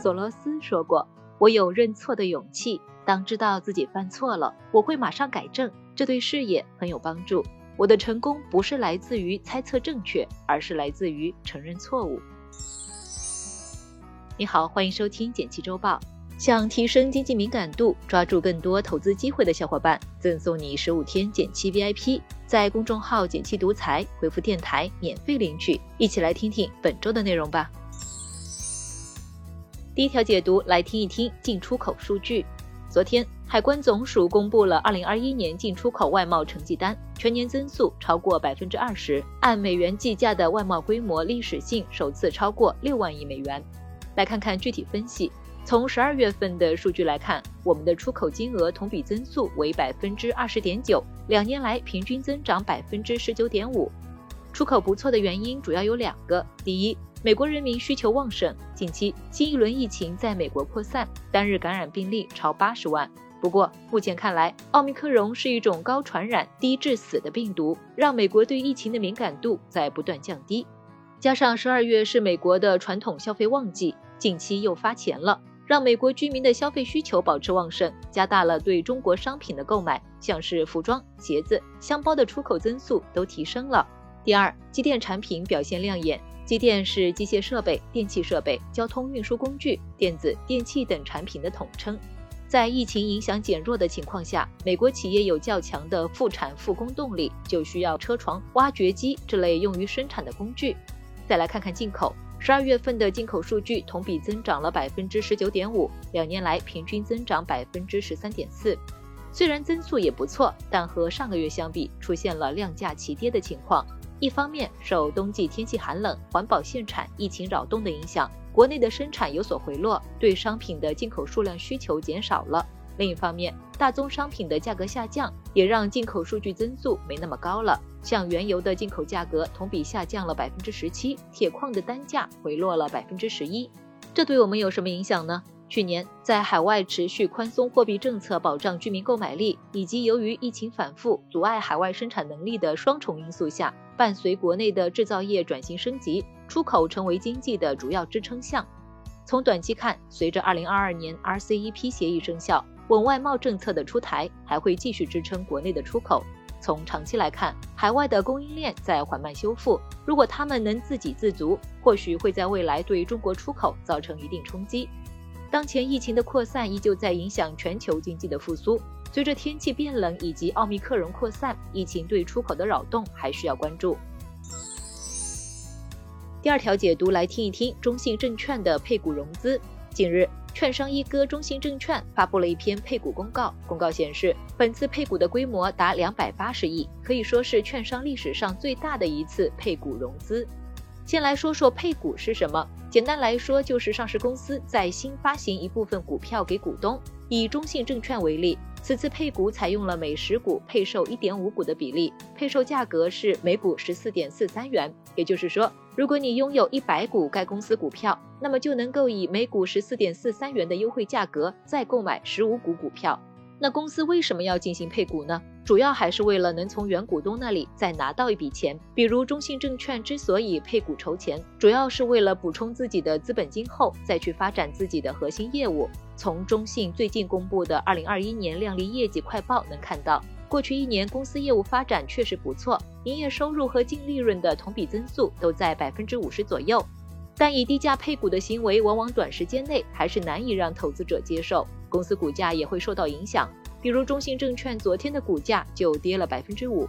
索罗斯说过：“我有认错的勇气。当知道自己犯错了，我会马上改正，这对事业很有帮助。我的成功不是来自于猜测正确，而是来自于承认错误。”你好，欢迎收听简七周报。想提升经济敏感度，抓住更多投资机会的小伙伴，赠送你十五天减七 VIP，在公众号“减七独裁回复“电台”免费领取。一起来听听本周的内容吧。第一条解读，来听一听进出口数据。昨天，海关总署公布了二零二一年进出口外贸成绩单，全年增速超过百分之二十，按美元计价的外贸规模历史性首次超过六万亿美元。来看看具体分析。从十二月份的数据来看，我们的出口金额同比增速为百分之二十点九，两年来平均增长百分之十九点五。出口不错的原因主要有两个：第一，美国人民需求旺盛，近期新一轮疫情在美国扩散，单日感染病例超八十万。不过目前看来，奥密克戎是一种高传染、低致死的病毒，让美国对疫情的敏感度在不断降低。加上十二月是美国的传统消费旺季，近期又发钱了。让美国居民的消费需求保持旺盛，加大了对中国商品的购买，像是服装、鞋子、箱包的出口增速都提升了。第二，机电产品表现亮眼。机电是机械设备、电气设备、交通运输工具、电子、电器等产品的统称。在疫情影响减弱的情况下，美国企业有较强的复产复工动力，就需要车床、挖掘机这类用于生产的工具。再来看看进口。十二月份的进口数据同比增长了百分之十九点五，两年来平均增长百分之十三点四。虽然增速也不错，但和上个月相比，出现了量价齐跌的情况。一方面受冬季天气寒冷、环保限产、疫情扰动的影响，国内的生产有所回落，对商品的进口数量需求减少了。另一方面，大宗商品的价格下降，也让进口数据增速没那么高了。像原油的进口价格同比下降了百分之十七，铁矿的单价回落了百分之十一。这对我们有什么影响呢？去年在海外持续宽松货币政策保障居民购买力，以及由于疫情反复阻碍海外生产能力的双重因素下，伴随国内的制造业转型升级，出口成为经济的主要支撑项。从短期看，随着二零二二年 RCEP 协议生效。稳外贸政策的出台还会继续支撑国内的出口。从长期来看，海外的供应链在缓慢修复，如果他们能自给自足，或许会在未来对中国出口造成一定冲击。当前疫情的扩散依旧在影响全球经济的复苏，随着天气变冷以及奥密克戎扩散，疫情对出口的扰动还需要关注。第二条解读来听一听中信证券的配股融资。近日。券商一哥中信证券发布了一篇配股公告，公告显示，本次配股的规模达两百八十亿，可以说是券商历史上最大的一次配股融资。先来说说配股是什么，简单来说就是上市公司在新发行一部分股票给股东。以中信证券为例。此次配股采用了每十股配售一点五股的比例，配售价格是每股十四点四三元。也就是说，如果你拥有一百股该公司股票，那么就能够以每股十四点四三元的优惠价格再购买十五股股票。那公司为什么要进行配股呢？主要还是为了能从原股东那里再拿到一笔钱。比如中信证券之所以配股筹钱，主要是为了补充自己的资本金后再去发展自己的核心业务。从中信最近公布的二零二一年靓丽业绩快报能看到，过去一年公司业务发展确实不错，营业收入和净利润的同比增速都在百分之五十左右。但以低价配股的行为，往往短时间内还是难以让投资者接受，公司股价也会受到影响。比如中信证券昨天的股价就跌了百分之五。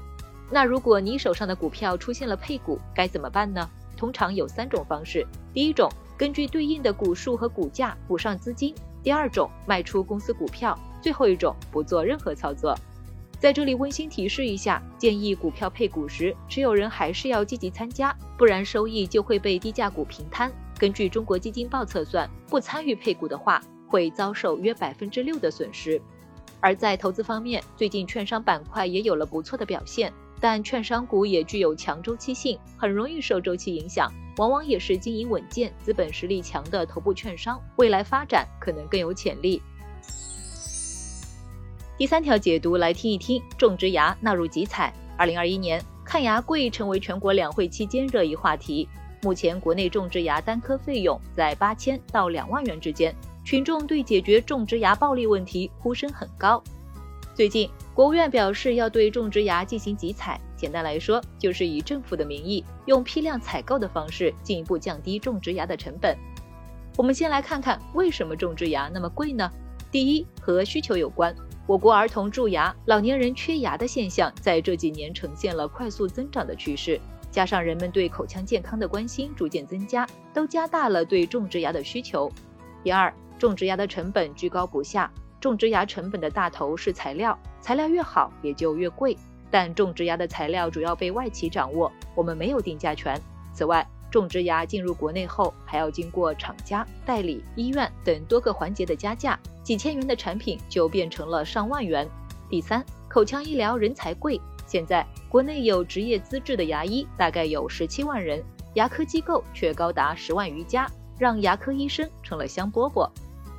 那如果你手上的股票出现了配股，该怎么办呢？通常有三种方式：第一种，根据对应的股数和股价补上资金；第二种，卖出公司股票；最后一种，不做任何操作。在这里温馨提示一下，建议股票配股时，持有人还是要积极参加，不然收益就会被低价股平摊。根据中国基金报测算，不参与配股的话，会遭受约百分之六的损失。而在投资方面，最近券商板块也有了不错的表现，但券商股也具有强周期性，很容易受周期影响，往往也是经营稳健、资本实力强的头部券商，未来发展可能更有潜力。第三条解读来听一听，种植牙纳入集采。二零二一年，看牙贵成为全国两会期间热议话题。目前国内种植牙单颗费用在八千到两万元之间，群众对解决种植牙暴利问题呼声很高。最近，国务院表示要对种植牙进行集采，简单来说，就是以政府的名义，用批量采购的方式，进一步降低种植牙的成本。我们先来看看为什么种植牙那么贵呢？第一，和需求有关。我国儿童蛀牙、老年人缺牙的现象在这几年呈现了快速增长的趋势，加上人们对口腔健康的关心逐渐增加，都加大了对种植牙的需求。第二，种植牙的成本居高不下。种植牙成本的大头是材料，材料越好也就越贵。但种植牙的材料主要被外企掌握，我们没有定价权。此外，种植牙进入国内后，还要经过厂家、代理、医院等多个环节的加价，几千元的产品就变成了上万元。第三，口腔医疗人才贵，现在国内有执业资质的牙医大概有十七万人，牙科机构却高达十万余家，让牙科医生成了香饽饽。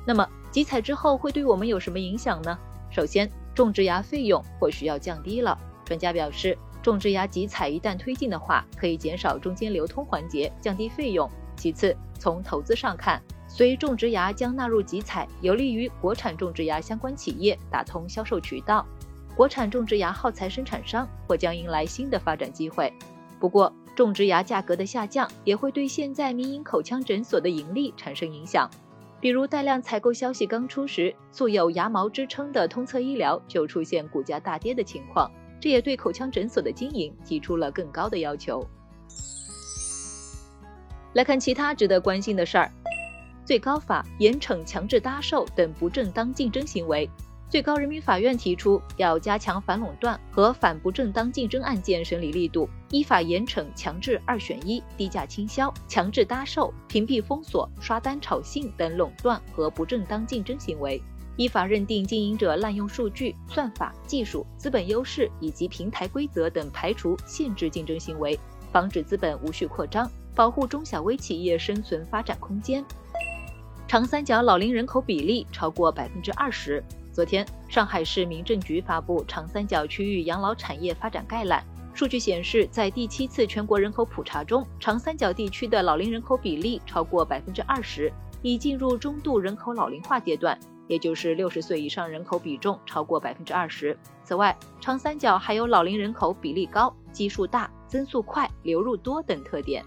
那么，集采之后会对我们有什么影响呢？首先，种植牙费用或许要降低了。专家表示，种植牙集采一旦推进的话，可以减少中间流通环节，降低费用。其次，从投资上看，随种植牙将纳入集采，有利于国产种植牙相关企业打通销售渠道，国产种植牙耗材生产商或将迎来新的发展机会。不过，种植牙价格的下降也会对现在民营口腔诊所的盈利产生影响。比如大量采购消息刚出时，素有牙毛之称的通策医疗就出现股价大跌的情况，这也对口腔诊所的经营提出了更高的要求。来看其他值得关心的事儿，最高法严惩强制搭售等不正当竞争行为。最高人民法院提出，要加强反垄断和反不正当竞争案件审理力度，依法严惩强制二选一、低价倾销、强制搭售、屏蔽封锁、刷单炒信等垄断和不正当竞争行为；依法认定经营者滥用数据、算法、技术、资本优势以及平台规则等排除、限制竞争行为，防止资本无序扩张，保护中小微企业生存发展空间。长三角老龄人口比例超过百分之二十。昨天，上海市民政局发布《长三角区域养老产业发展概览》，数据显示，在第七次全国人口普查中，长三角地区的老龄人口比例超过百分之二十，已进入中度人口老龄化阶段，也就是六十岁以上人口比重超过百分之二十。此外，长三角还有老龄人口比例高、基数大、增速快、流入多等特点。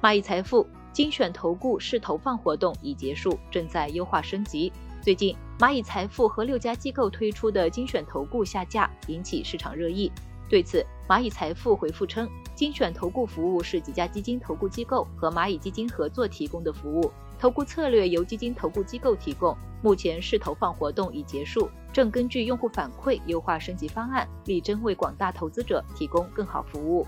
蚂蚁财富精选投顾试投放活动已结束，正在优化升级。最近，蚂蚁财富和六家机构推出的精选投顾下架，引起市场热议。对此，蚂蚁财富回复称，精选投顾服务是几家基金投顾机构和蚂蚁基金合作提供的服务，投顾策略由基金投顾机构提供。目前试投放活动已结束，正根据用户反馈优化升级方案，力争为广大投资者提供更好服务。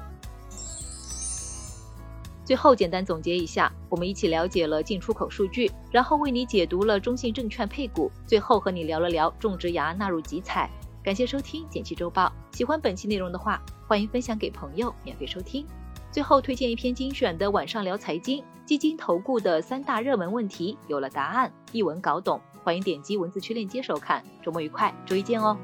最后简单总结一下，我们一起了解了进出口数据，然后为你解读了中信证券配股，最后和你聊了聊种植牙纳入集采。感谢收听简七周报，喜欢本期内容的话，欢迎分享给朋友免费收听。最后推荐一篇精选的晚上聊财经，基金投顾的三大热门问题有了答案，一文搞懂。欢迎点击文字区链接收看。周末愉快，周一见哦。